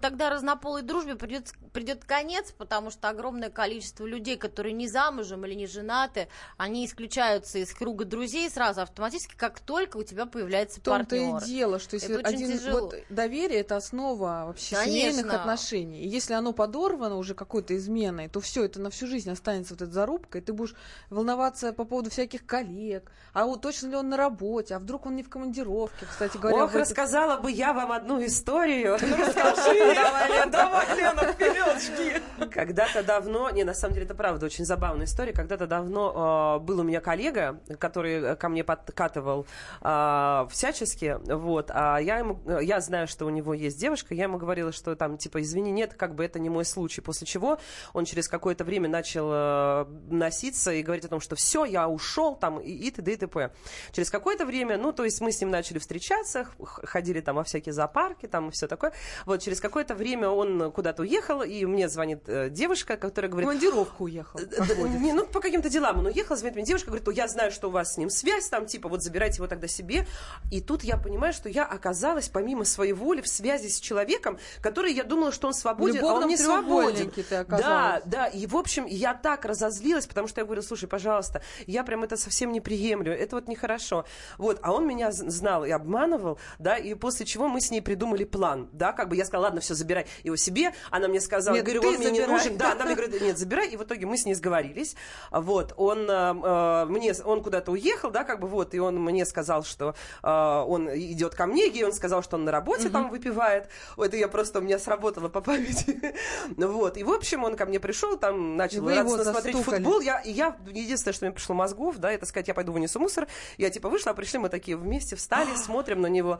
тогда разнополой дружбе придет, придет конец, потому что огромное количество людей, которые не замужем или не женаты, они исключаются из круга друзей сразу автоматически, как только у тебя появляется
В том-то
партнер.
и дело, что если
Это
один
тяжело.
вот доверие это основа вообще
Конечно.
семейных отношений. И если оно подорвано уже какой-то изменой, то все это на всю жизнь останется вот эта зарубка, и ты будешь волноваться по поводу всяких коллег. А вот точно ли он на работе? А вдруг он не в командировке? Кстати говоря,
Ох,
в эти-
рассказала бы я вам одну историю.
Давай, давай, Лена, вперед.
Когда-то давно, не, на самом деле это правда очень забавная история. Когда-то давно э, был у меня коллега, который ко мне подкатывал э, всячески, вот, а я ему, я знаю, что у него есть девушка, я ему говорила, что там, типа, извини, нет, как бы это не мой случай. После чего он через какое-то время начал э, носиться и говорить о том, что все, я ушел, там, и, и т.д. и т.п. Через какое-то время, ну, то есть мы с ним начали встречаться, ходили там во всякие зоопарки, там, и все такое. Вот, через какое-то время он куда-то уехал, и мне звонит э, девушка, которая говорит...
командировку уехал.
«Э, да, не, ну, по каким-то делам он уехал, звонит мне девушка, говорит, «О, я знаю, что у вас с ним связь, там, типа, вот забирайте его тогда себе. И тут я понимаю, что я оказалась, помимо своей воли, в связи с человеком, который я думала, что он свободен, а он не свободен. Да, да, и, в общем, я так разозлилась, потому что я говорю, слушай, пожалуйста, я прям это совсем не приемлю, это вот нехорошо. Вот, а он меня знал и обманывал, да, и после чего мы с ней придумали план, да, как бы я сказала, ладно, все, забирай его себе, она мне сказала,
Нет,
говорю,
ты
он мне не
забирай.
нужен, да, она мне говорит, нет, забирай, и в итоге мы с ней сговорились, вот, он э, э, мне, он куда-то уехал, да, как бы вот, и он мне сказал, что э, он идет ко мне, и он сказал, что он на работе там выпивает, это я просто, у меня сработало по памяти, вот, и в общем, он ко мне пришел, там начал смотреть футбол, я, я, единственное, что мне пришло мозгов, да, это сказать, я пойду вынесу мусор, я типа вышла, а пришли мы такие вместе, встали, смотрим на него,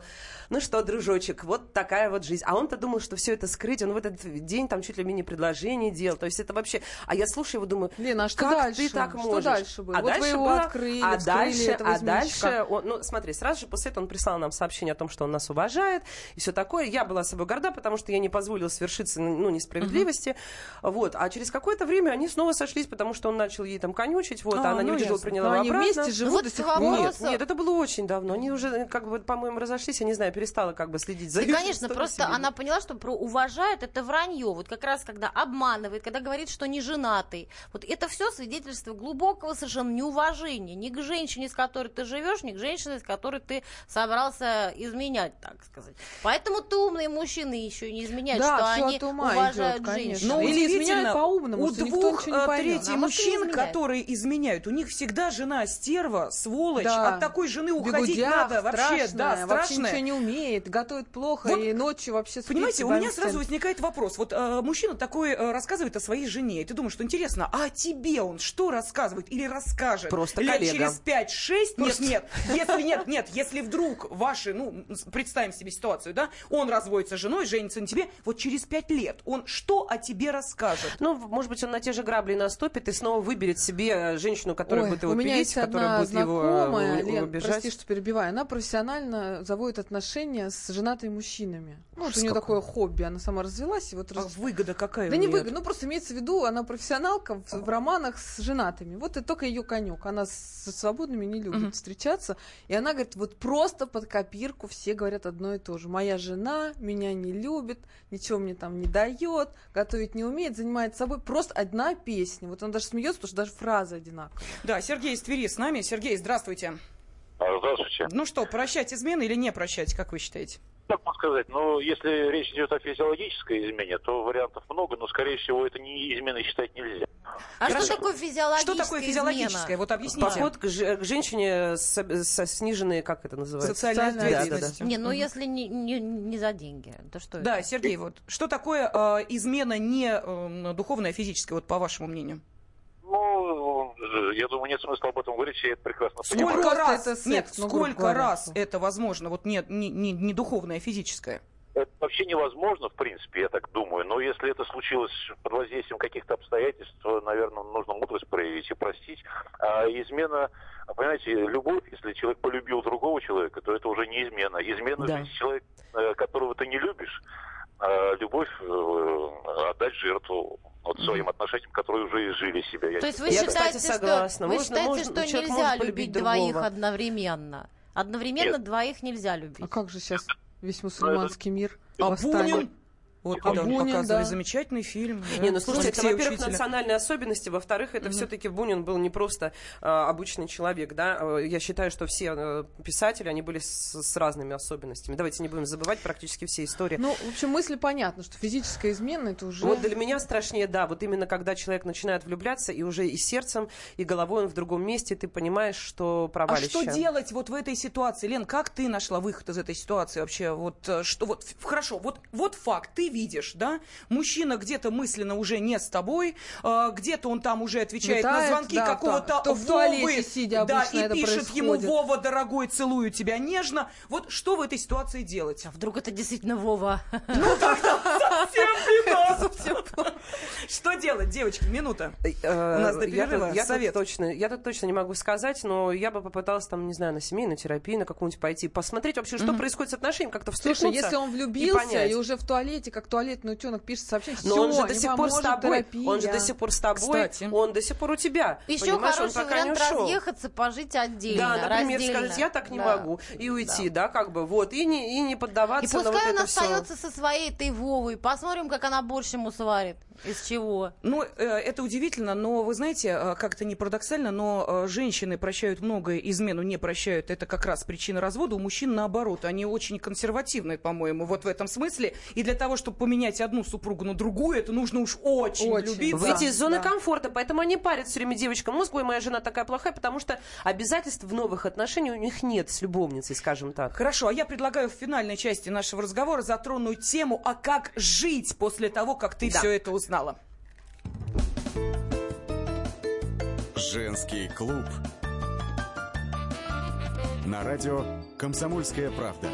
ну что, дружочек, вот такая вот жизнь, а он-то думал, что все это скрыть, он в этот день там чуть ли мини-предложение делал, то есть это вообще, а я слушаю его, думаю,
Лена, а что
как
дальше?
ты так
Что
можешь?
дальше было?
А
Вот
дальше было-
открыли,
а
вскрыли
дальше, а дальше, он, ну смотри, сразу же после этого он прислал нам сообщение о том, что он нас уважает и все такое. Я была собой горда, потому что я не позволила свершиться ну, несправедливости. Вот. А через какое-то время они снова сошлись, потому что он начал ей там конючить, вот, а,
А,
она не
ну,
выдержала,
ясно.
приняла
Но
его
они
обратно.
вместе живут
Вот
до сих пор.
Нет, нет, это было очень давно. Они уже, как бы, по-моему, разошлись, я не знаю, перестала как бы следить за
Да, конечно, просто она поняла, что про уважает это вранье. Вот как раз когда обманывает, когда говорит, что не женатый. Вот это все свидетельство глубокого совершенно неуважения ни к женщине, с которой ты живешь, ни к женщине, с которой ты собрался изменять, так сказать. Поэтому ты умные мужчины еще не изменяют,
Да,
что они уважают
конечно.
женщин.
Но
Или изменяют по-умному,
у двух
не
э, третий
А
мужчин, которые изменяют, у них всегда жена стерва, сволочь.
Да.
От такой жены уходить
Бегудя,
надо вообще,
страшная,
да,
вообще
страшная.
ничего не умеет, готовит плохо
Вот,
и ночью вообще спит
Понимаете, у меня сразу возникает вопрос. Вот э, мужчина такой э, рассказывает о своей жене, и ты думаешь, что интересно, а тебе он что рассказывает или расскажет?
Просто
Лет
коллега.
через 5-6?
Просто-
Нет, нет. Если нет, нет, если вдруг ваши, ну, представим себе ситуацию, да, он разводится с женой, женится на тебе, вот через 5 лет он что о тебе расскажет?
Ну, может быть, он на те же грабли наступит и снова выберет себе женщину, которая
Ой,
будет его
у меня
пилить,
есть
которая
одна
будет его
знакомая,
э,
Лен,
убежать.
прости, что перебиваю, она профессионально заводит отношения с женатыми мужчинами. Ну, вот у нее
какой.
такое хобби, она сама развелась, и вот
А
раз-
выгода какая
Да не
неё?
выгодно, ну просто имеется в виду, она профессионалка в, в романах с женатыми. Вот это только ее конек. Она со свободными не любит
Мгм.
встречаться. И она говорит, вот просто под копирку все говорят одно и то же. Моя жена меня не любит, ничего мне там не дает, готовить не умеет, занимается собой. Просто одна песня. Вот он даже смеется, потому что даже фразы одинаковые.
Да, Сергей из Твери с нами. Сергей, здравствуйте.
А, Здравствуйте.
Ну что, прощать измены или не прощать, как вы считаете?
Как можно сказать, ну, если речь идет о физиологической измене, то вариантов много, но, скорее всего, это не изменой считать нельзя.
А
Хорошо.
что такое физиологическая
Что такое физиологическое?
измена?
Вот объясните.
Поход к, же- к женщине с- со сниженной, как это называется?
Социальной
Социальная
Да, да,
ответственностью.
Не, ну
Мгм.
если не, не, не за деньги, то что это?
Да, Сергей, вот что такое э, измена не э, духовная, а физическая, вот по вашему мнению?
Ну, э, я думаю, нет смысла об этом говорить, я это прекрасно
Сколько
понимаю.
раз?
это секс,
нет,
ну,
сколько раз это возможно? Вот нет, не, не, не духовное, а физическое.
Это вообще невозможно, в принципе, я так думаю. Но если это случилось под воздействием каких-то обстоятельств, то, наверное, нужно мудрость проявить и простить. А измена, понимаете, любовь, если человек полюбил другого человека, то это уже не измена. Измена
Да.
человек, э, которого ты не любишь, любовь э, отдать жертву вот своим отношениям, которые уже изжили себя. Я
То есть вы
Я,
считаете,
кстати, согласна.
что, вы считаете,
можно-
что нельзя любить двоих
другого.
одновременно? Одновременно
Нет.
двоих нельзя любить.
А как же сейчас весь мусульманский мир
А
восстанет?
Бунин? Вот
А
он
Бунин,
показывали
да.
замечательный фильм.
Не, ну слушайте, это, во-первых,
Учителя.
национальные особенности, во-вторых, это все-таки Бунин был не просто а, обычный человек, да. Э, Я считаю, что все э, писатели, они были с, с разными особенностями. Давайте не будем забывать практически все истории.
Ну, в общем, мысли понятна, что физическая измена это уже...
Вот для меня страшнее, да, вот именно когда человек начинает влюбляться, и уже и сердцем, и головой он в другом месте, ты понимаешь, что
А
провалище.
что делать вот в этой ситуации? Лен, как ты нашла выход из этой ситуации вообще? Вот э, что вот хорошо, вот вот факт, ты видишь, да? Мужчина где-то мысленно уже не с тобой, э, где-то он там уже отвечает на
Летает,
звонки
да,
какого-то
да. Кто в
Вовы,
туалете сидя
да, и
это
пишет ему
происходит.
Вова, дорогой, целую тебя нежно. Вот что в этой ситуации делать?
А вдруг это действительно Вова?
Совсем беда. Что делать, девочки? Минута.
Э,
У нас до
я,
перерыва совет.
точно, я тут точно не могу сказать, но я бы попыталась там, не знаю, на семейную терапию, на какую-нибудь пойти, посмотреть вообще, что происходит с отношениями, как-то
Слушай,
встряхнуться
если он влюбился и, уже в туалете, как туалетный утенок, пишет сообщение,
Но он же
не
до сих пор с тобой,
терапия.
он же до сих пор с тобой,
Кстати.
он до сих пор у тебя.
Еще
Понимаешь, он
хороший
пока не
вариант
ушел.
разъехаться, пожить отдельно.
Да, например,
раздельно.
сказать, я так не
Да.
могу, и уйти, да. как бы, вот, и не, и не
И
поддаваться на вот
пускай он
это
остается со своей этой Вовой. Посмотрим, как она борщ ему сварит. Из чего?
Ну, э, это удивительно, но вы знаете, э, как-то не парадоксально, но э, женщины прощают многое, измену не прощают. Это как раз причина развода. У мужчин наоборот. Они очень консервативные, по-моему, вот в этом смысле. И для того, чтобы поменять одну супругу на другую, это нужно уж очень,
Очень.
влюбиться.
Выйти из зоны
да.
комфорта, поэтому они парят все время девочкам мозг, ой, моя жена такая плохая, потому что обязательств в новых отношениях у них нет с любовницей, скажем так.
Хорошо, а я предлагаю в финальной части нашего разговора затронуть тему, а как жить после того, как ты
Да.
все это узнала.
Женский клуб. На радио «Комсомольская правда».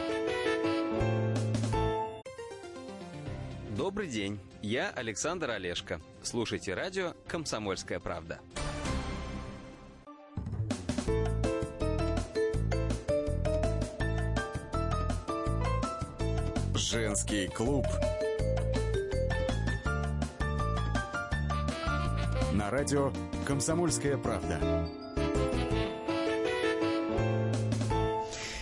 Добрый день, я Александр Олешко. Слушайте радио «Комсомольская правда».
Женский клуб. На радио «Комсомольская правда».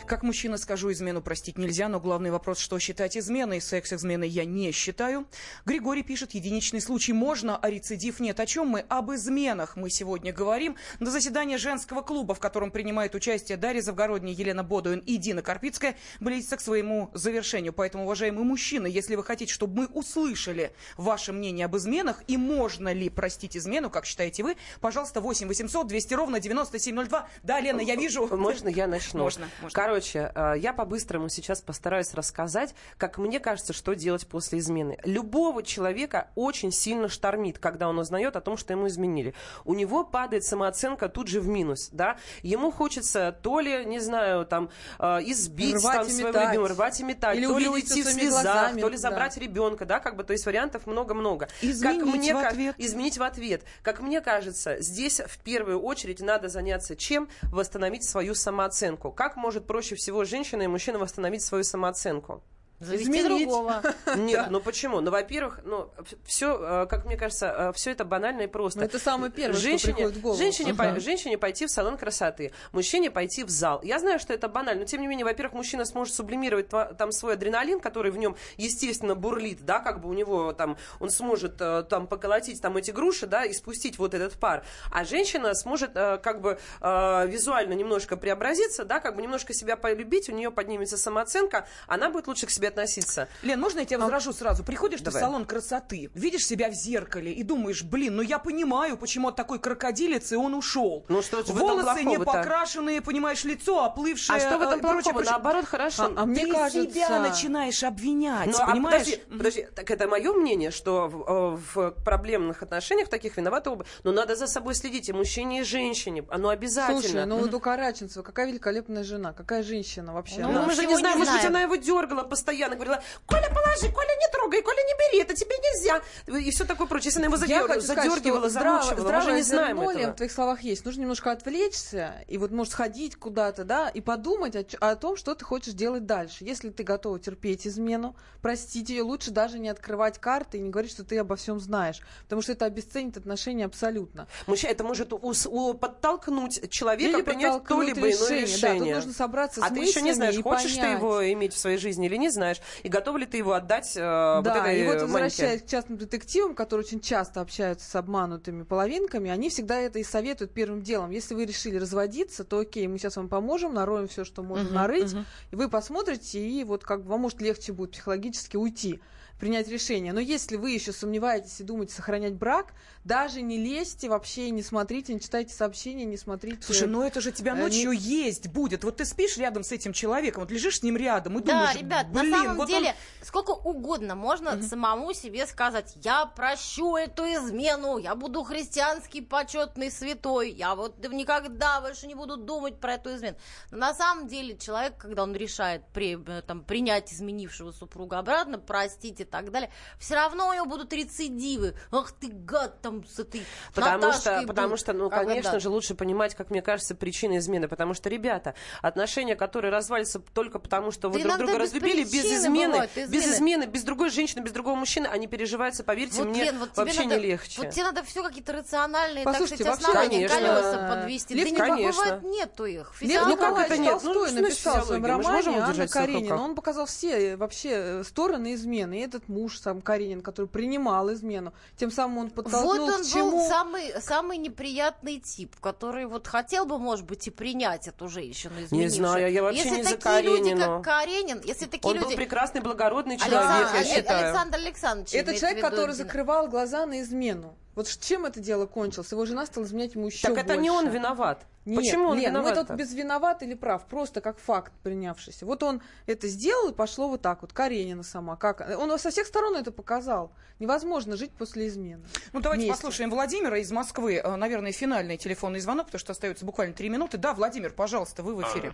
Как мужчина скажу, измену простить нельзя, но главный вопрос, что считать изменой. Секс изменой я не считаю. Григорий пишет, единичный случай можно, а рецидив нет. О чем мы? Об изменах мы сегодня говорим. На заседании женского клуба, в котором принимает участие Дарья Завгородняя, Елена Бодуин и Дина Карпицкая, близится к своему завершению. Поэтому, уважаемые мужчины, если вы хотите, чтобы мы услышали ваше мнение об изменах и можно ли простить измену, как считаете вы, пожалуйста, 8 800 200 ровно 9702. Да, Лена, я вижу.
Можно я начну?
Можно. можно.
Короче, э, я по-быстрому сейчас постараюсь рассказать, как мне кажется, что делать после измены. Любого человека очень сильно штормит, когда он узнает о том, что ему изменили. У него падает самооценка тут же в минус, да. Ему хочется то ли, не знаю, там, э, избить
Рвать
там, своего
метать.
любимого, рвать и метать,
Или
то ли уйти в слезах,
глазами,
то ли
да.
забрать ребенка, да, как бы, то есть вариантов много-много.
Изменить
как мне,
в ответ.
изменить в ответ. Как мне кажется, здесь в первую очередь надо заняться чем? Восстановить свою самооценку. Как может проще всего женщина и мужчина восстановить свою самооценку?
Завести
Изменить.
другого.
Нет, ну почему? Ну, во-первых, ну, все, как мне кажется, все это банально и просто.
Ну, это самое первое, что
женщине,
приходит в голову.
Женщине,
Ага.
пой- женщине пойти в салон красоты, мужчине пойти в зал. Я знаю, что это банально, но тем не менее, во-первых, мужчина сможет сублимировать там свой адреналин, который в нем, естественно, бурлит, да, как бы у него там, он сможет э, там поколотить там эти груши, да, и спустить вот этот пар. А женщина сможет э, как бы э, визуально немножко преобразиться, да, как бы немножко себя полюбить, у нее поднимется самооценка, она будет лучше к себе относиться.
Лен, можно я тебя возражу сразу? Приходишь ты в
Давай.
салон красоты, видишь себя в зеркале и думаешь, блин, ну я понимаю, почему от такой крокодилец и он ушел.
Ну что этом
Волосы не покрашенные, понимаешь, лицо оплывшее.
А что в этом
э, и прочее,
плохого?
прочее.
Наоборот, хорошо.
А, а мне
Ты
кажется...
себя начинаешь обвинять,
Ну, а
понимаешь?
подожди, подожди, так это мое мнение, что в, э, в проблемных отношениях таких виноваты оба. Но надо за собой следить, и мужчине, и женщине. Оно обязательно.
Слушай, ну вот у Караченцева какая великолепная жена, какая женщина вообще.
Ну,
Ну, мы же не знаем,
не
может быть, она его дергала постоянно, говорила, Коля, положи, Коля, не трогай, Коля, не бери, это тебе нельзя. И все такое прочее. Если она его задер- задергивала, замучивала, мы же
здравое
не знаем этого.
в твоих словах есть. Нужно немножко отвлечься и вот, может, сходить куда-то, да, и подумать о, о том, что ты хочешь делать дальше. Если ты готова терпеть измену, простить ее, лучше даже не открывать карты и не говорить, что ты обо всем знаешь, потому что это обесценит отношения абсолютно.
Мужчина, это может ус- у- подтолкнуть человека
Или
принять то-либо иное
решение. Да, тут нужно собраться с
а ты еще не знаешь, хочешь ты
понять.
его иметь в своей жизни или не знаешь, и готов ли ты его отдать э, вот
Да,
этой
и вот возвращаясь к частным детективам, которые очень часто общаются с обманутыми половинками, они всегда это и советуют первым делом. Если вы решили разводиться, то окей, мы сейчас вам поможем, нароем все, что можно
Мгм,
нарыть,
мгм.
и вы посмотрите, и вот как бы вам может легче будет психологически уйти принять решение. Но если вы еще сомневаетесь и думаете сохранять брак, даже не лезьте вообще, не смотрите, не читайте сообщения, не смотрите.
Слушай, ну это же тебя
э,
ночью
не-
есть будет. Вот ты спишь рядом с этим человеком, вот лежишь с ним рядом и
Да,
думаешь,
ребят,
блин,
на самом
вот он
деле, сколько угодно можно самому себе сказать, я прощу эту измену, я буду христианский почетный святой, я вот никогда больше не буду думать про эту измену. Но на самом деле человек, когда он решает при- э, там, принять изменившего супруга обратно, простить так далее, все равно у него будут рецидивы. Ах ты гад там с этой
Потому
Наташкой
что,
был.
потому что, ну,
Как
конечно
это?
же, лучше понимать, как мне кажется, причины измены. Потому что, ребята, отношения, которые развалится только потому, что вы
Да
друг друга
без
разлюбили, без измены,
бывают
без
измены.
измены, без другой женщины, без другого мужчины, они переживаются, поверьте
Вот,
мне,
Лен, вот тебе
вообще
надо,
не легче.
Вот тебе надо все какие-то рациональные,
Послушайте,
так сказать,
вообще,
основания,
конечно,
колеса подвести.
Лев
да не
конечно.
бывает, нету их.
Лев
Ну, как это нет? Ну,
Толстой
значит
написал в своем романе Анна Каренина. Он показал все э, вообще э, стороны измены. И этот муж сам Каренин, который принимал измену, тем самым он подтолкнул
Вот он
к чему...
был самый, самый неприятный тип, который вот хотел бы, может быть, и принять эту женщину изменившую.
знаю, я вообще
если
не за
такие люди, как Каренин, если такие
Он был
люди...
прекрасный, благородный
Александр,
человек, я
Александр,
считаю.
Александр Александрович.
Это человек, который закрывал глаза на измену. Вот чем это дело кончилось? Его жена стала изменять ему еще
Так это не он
больше.
виноват.
Нет,
Почему он
Лен, ну
виноват?
это вот без виноват или прав, просто как факт принявшийся. Вот он это сделал, и пошло вот так вот. Каренина сама. Как... Он со всех сторон это показал. Невозможно жить после измены.
Ну, давайте
Вместе.
послушаем Владимира из Москвы. Э, Наверное, финальный телефонный звонок, потому что остается буквально три минуты. Да, Владимир, пожалуйста, вы в эфире.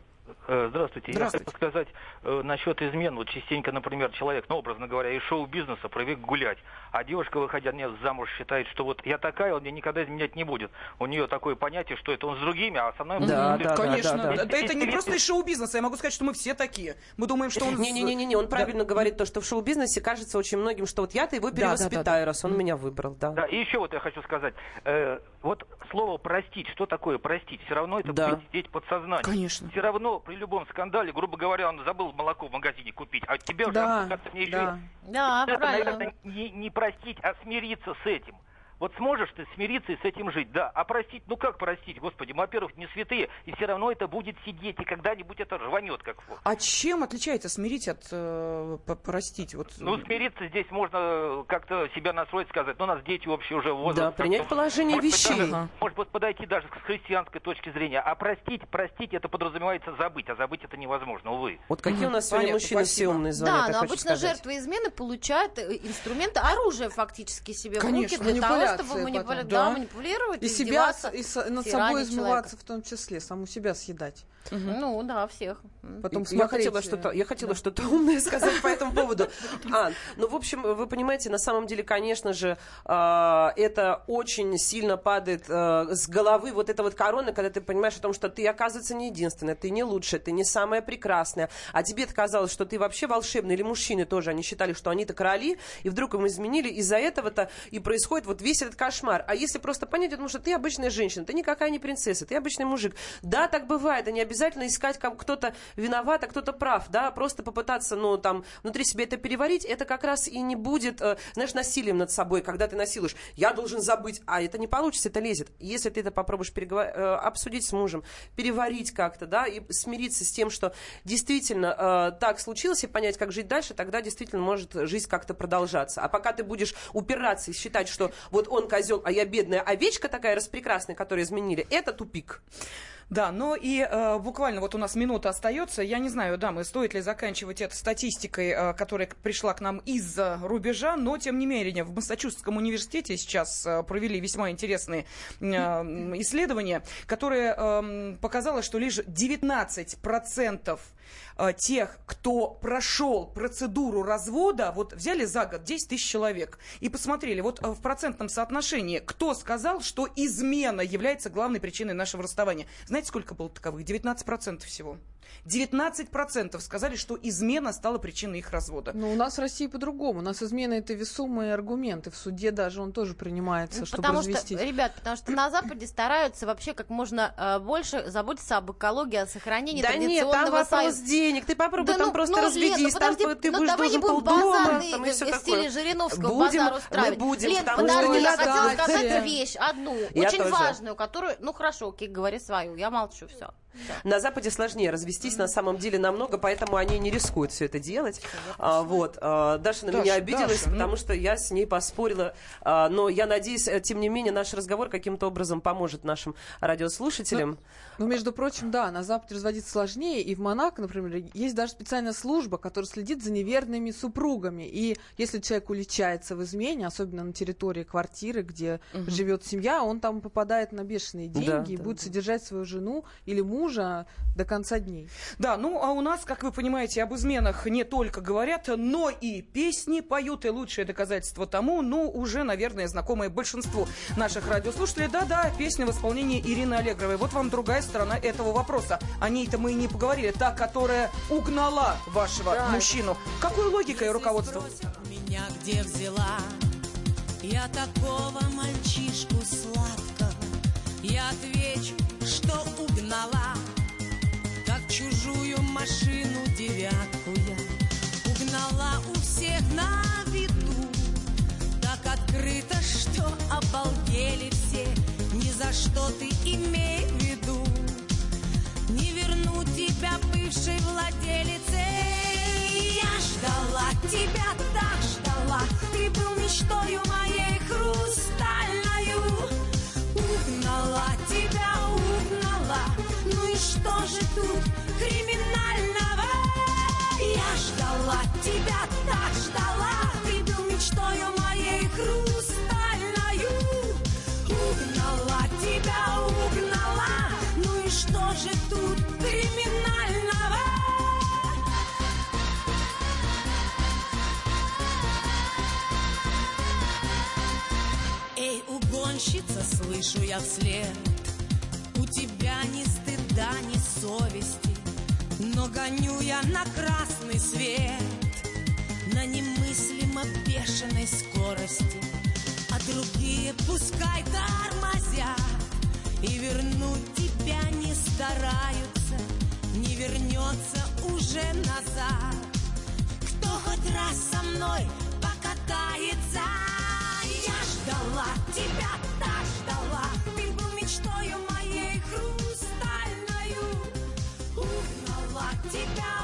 Э, Здравствуйте.
Здравствуйте.
Я хотел сказать э, насчет измен. Вот частенько, например, человек, ну, образно говоря, из шоу-бизнеса привык гулять, а девушка, выходя не замуж, считает, что вот я такая, он мне никогда изменять не будет. У нее такое понятие, что это он с другими, а со мной...
Да, да,
Конечно.
да, да.
Да это не просто из шоу-бизнеса. Я могу сказать, что мы все такие. Мы думаем, что он...
Не-не-не, он правильно говорит то, что в шоу-бизнесе кажется очень многим, что вот я-то его
Да, да, да,
перевоспитаю,
да.
раз он меня выбрал, да.
Да, и еще вот я хочу сказать. э, вот слово «простить», что такое «простить»? Все равно это
Да.
будет сидеть подсознание.
Конечно.
Все равно при любом скандале, грубо говоря, он забыл молоко в магазине купить, а тебе уже
Да,
как-то мне еще
да.
Да,
это,
правильно.
наверное, не, не простить, а смириться с этим. Вот сможешь ты смириться и с этим жить, да. А простить, ну как простить, господи, мы, во-первых, не святые, и все равно это будет сидеть, и когда-нибудь это рванет, как флот.
А чем отличается смирить от э, простить? Вот,
Ну, смириться здесь можно э, как-то себя настроить, сказать, ну, у нас дети общие уже возраст.
Да, принять положение
может быть,
вещей.
даже-
Ага.
может быть, подойти даже с христианской точки зрения. А простить, простить, это подразумевается забыть, а забыть это невозможно, увы.
Вот какие у нас сегодня мужчины все умные звонят,
Да, но обычно
сказать.
жертвы измены получают э, инструменты, оружие фактически себе
Конечно,
в руки для того, чтобы
потом.
да,
Да.
манипулировать,
И себя, и с- над собой
человека.
измываться в том числе, саму себя съедать.
Ну, да, всех.
Потом
я хотела
э,
что-то, я хотела что-то умное сказать по этому поводу. А, ну, в общем, вы понимаете, на самом деле, конечно же, а, это очень сильно падает а, с головы вот эта вот корона, когда ты понимаешь о том, что ты, оказывается, не единственная, ты не лучшая, ты не самая прекрасная, а тебе казалось, что ты вообще волшебный, или мужчины тоже, они считали, что они-то короли, и вдруг им изменили, из-за этого-то и происходит вот весь этот кошмар. А если просто понять, потому что ты обычная женщина, ты никакая не принцесса, ты обычный мужик. Да, так бывает, и не обязательно искать, как кто-то виноват, а кто-то прав, да, просто попытаться, ну, там, внутри себя это переварить, это как раз и не будет, э, знаешь, насилием над собой, когда ты насилуешь. Я должен забыть, а это не получится, это лезет. Если ты это попробуешь переговор- э, обсудить с мужем, переварить как-то, да, и смириться с тем, что действительно э, так случилось, и понять, как жить дальше, тогда действительно может жизнь как-то продолжаться. А пока ты будешь упираться и считать, что вот он козел, а я бедная овечка такая распрекрасная, которую изменили, это тупик.
Да, но и э, буквально вот у нас минута остается. Я не знаю, дамы, стоит ли заканчивать это статистикой, э, которая пришла к нам из-за рубежа, но тем не менее в Массачусетском университете сейчас э, провели весьма интересные э, исследования, которые эм, показало, что лишь 19% э, тех, кто прошел процедуру развода, вот взяли за год 10 тысяч человек и посмотрели, вот э, в процентном соотношении, кто сказал, что измена является главной причиной нашего расставания. Знаете, сколько было таковых? 19% всего. 19% сказали, что измена стала причиной их развода.
Но у нас в России по-другому. У нас измена это весомые аргументы. В суде даже он тоже принимается,
Ну,
чтобы
потому
развестись.
что, ребят, потому что на Западе стараются вообще как можно э, больше заботиться об экологии, о сохранении
Да нет,
традиционного
там вопрос
союза.
денег. Ты попробуй
Да
там
ну,
просто
ну, Лен,
разведись,
ну,
там
подожди,
ты
ну,
будешь
давай не
должен
будем
полдома, там и все
в стиле Жириновского
Будем,
базар устраивать.
мы будем,
Лен,
потому
подожди,
что
я хотела сказать вещь одну,
Я
очень
тоже.
важную, которую, ну хорошо, окей, говори свою, я молчу, все.
На Западе сложнее развестись, на самом деле намного, поэтому они не рискуют все это делать. А, вот. а, Даша на
Даша,
меня обиделась,
Даша, ну.
потому что я с ней поспорила. А, но я надеюсь, э, тем не менее, наш разговор каким-то образом поможет нашим радиослушателям.
Ну, между прочим, да, на Западе разводиться сложнее, и в Монако, например, есть даже специальная служба, которая следит за неверными супругами. И если человек уличается в измене, особенно на территории квартиры, где живет семья, он там попадает на бешеные деньги
Да,
и
да,
будет
да.
содержать свою жену или мужа до конца дней.
Да, ну а у нас, как вы понимаете, об изменах не только говорят, но и песни поют, и лучшее доказательство тому, ну, уже, наверное, знакомое большинству наших радиослушателей. Да-да, песня в исполнении Ирины Аллегровой. Вот вам другая сторона этого вопроса. О ней-то мы и не поговорили. Та, которая угнала вашего мужчину. Какой логикой руководство?
меня где взяла Я такого мальчишку сладкого Я отвечу, что угнала Как чужую машину девятку я Угнала у всех на виду Так открыто, что обалдели все Ни за что ты имей в виду Верну тебя бывшей владелице Я ждала тебя, так ждала. Ты был мечтою моей хрустальною. Угнала тебя, угнала. Ну и что же тут криминального? Я ждала тебя, так ждала. Ты был мечтою моей хрустальною же тут криминального? Эй, угонщица, слышу я вслед, У тебя ни стыда, ни совести, Но гоню я на красный свет, На немыслимо бешеной скорости, А другие пускай тормозят, И вернуть тебя не стараются, не вернется уже назад. Кто хоть раз со мной покатается, я ждала тебя, так ждала, ты был мечтою моей хрустальною. Угнала тебя,